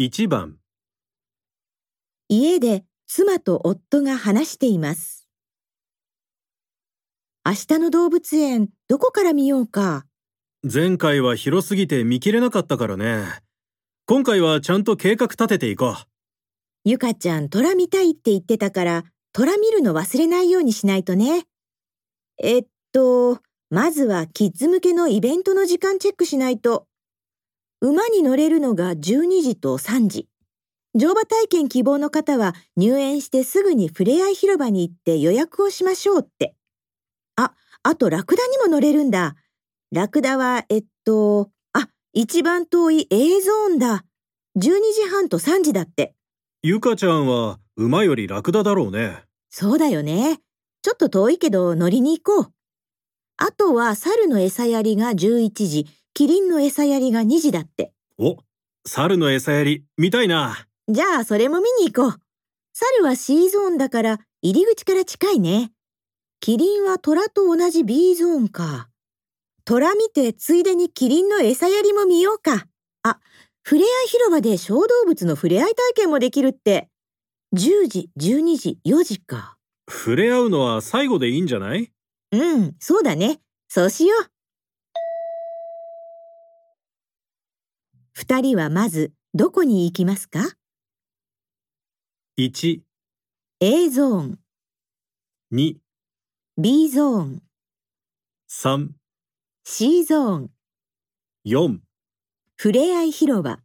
1番家で妻と夫が話しています。明日の動物園、どこから見ようか？前回は広すぎて見切れなかったからね。今回はちゃんと計画立てていこう。ゆかちゃん、虎見たいって言ってたから、虎見るの忘れないようにしないとね。えっと、まずはキッズ向けのイベントの時間チェックしないと。馬に乗れるのが12時と3時。乗馬体験希望の方は入園してすぐにふれあい広場に行って予約をしましょうって。あ、あとラクダにも乗れるんだ。ラクダは、えっと、あ、一番遠い A ゾーンだ。12時半と3時だって。ゆかちゃんは馬よりラクダだろうね。そうだよね。ちょっと遠いけど乗りに行こう。あとは猿の餌やりが11時、キリンの餌やりが2時だって。お、猿の餌やり見たいな。じゃあそれも見に行こう。猿は C ゾーンだから入り口から近いね。キリンは虎と同じ B ゾーンか。虎見てついでにキリンの餌やりも見ようか。あ、ふれあい広場で小動物のふれあい体験もできるって。10時、12時、4時か。触れ合うのは最後でいいんじゃない？うん、そうだね。そうしよう。二人はまずどこに行きますか ?1、?A ゾーン、2、B ゾーン、3、C ゾーン、4ふれあい広場。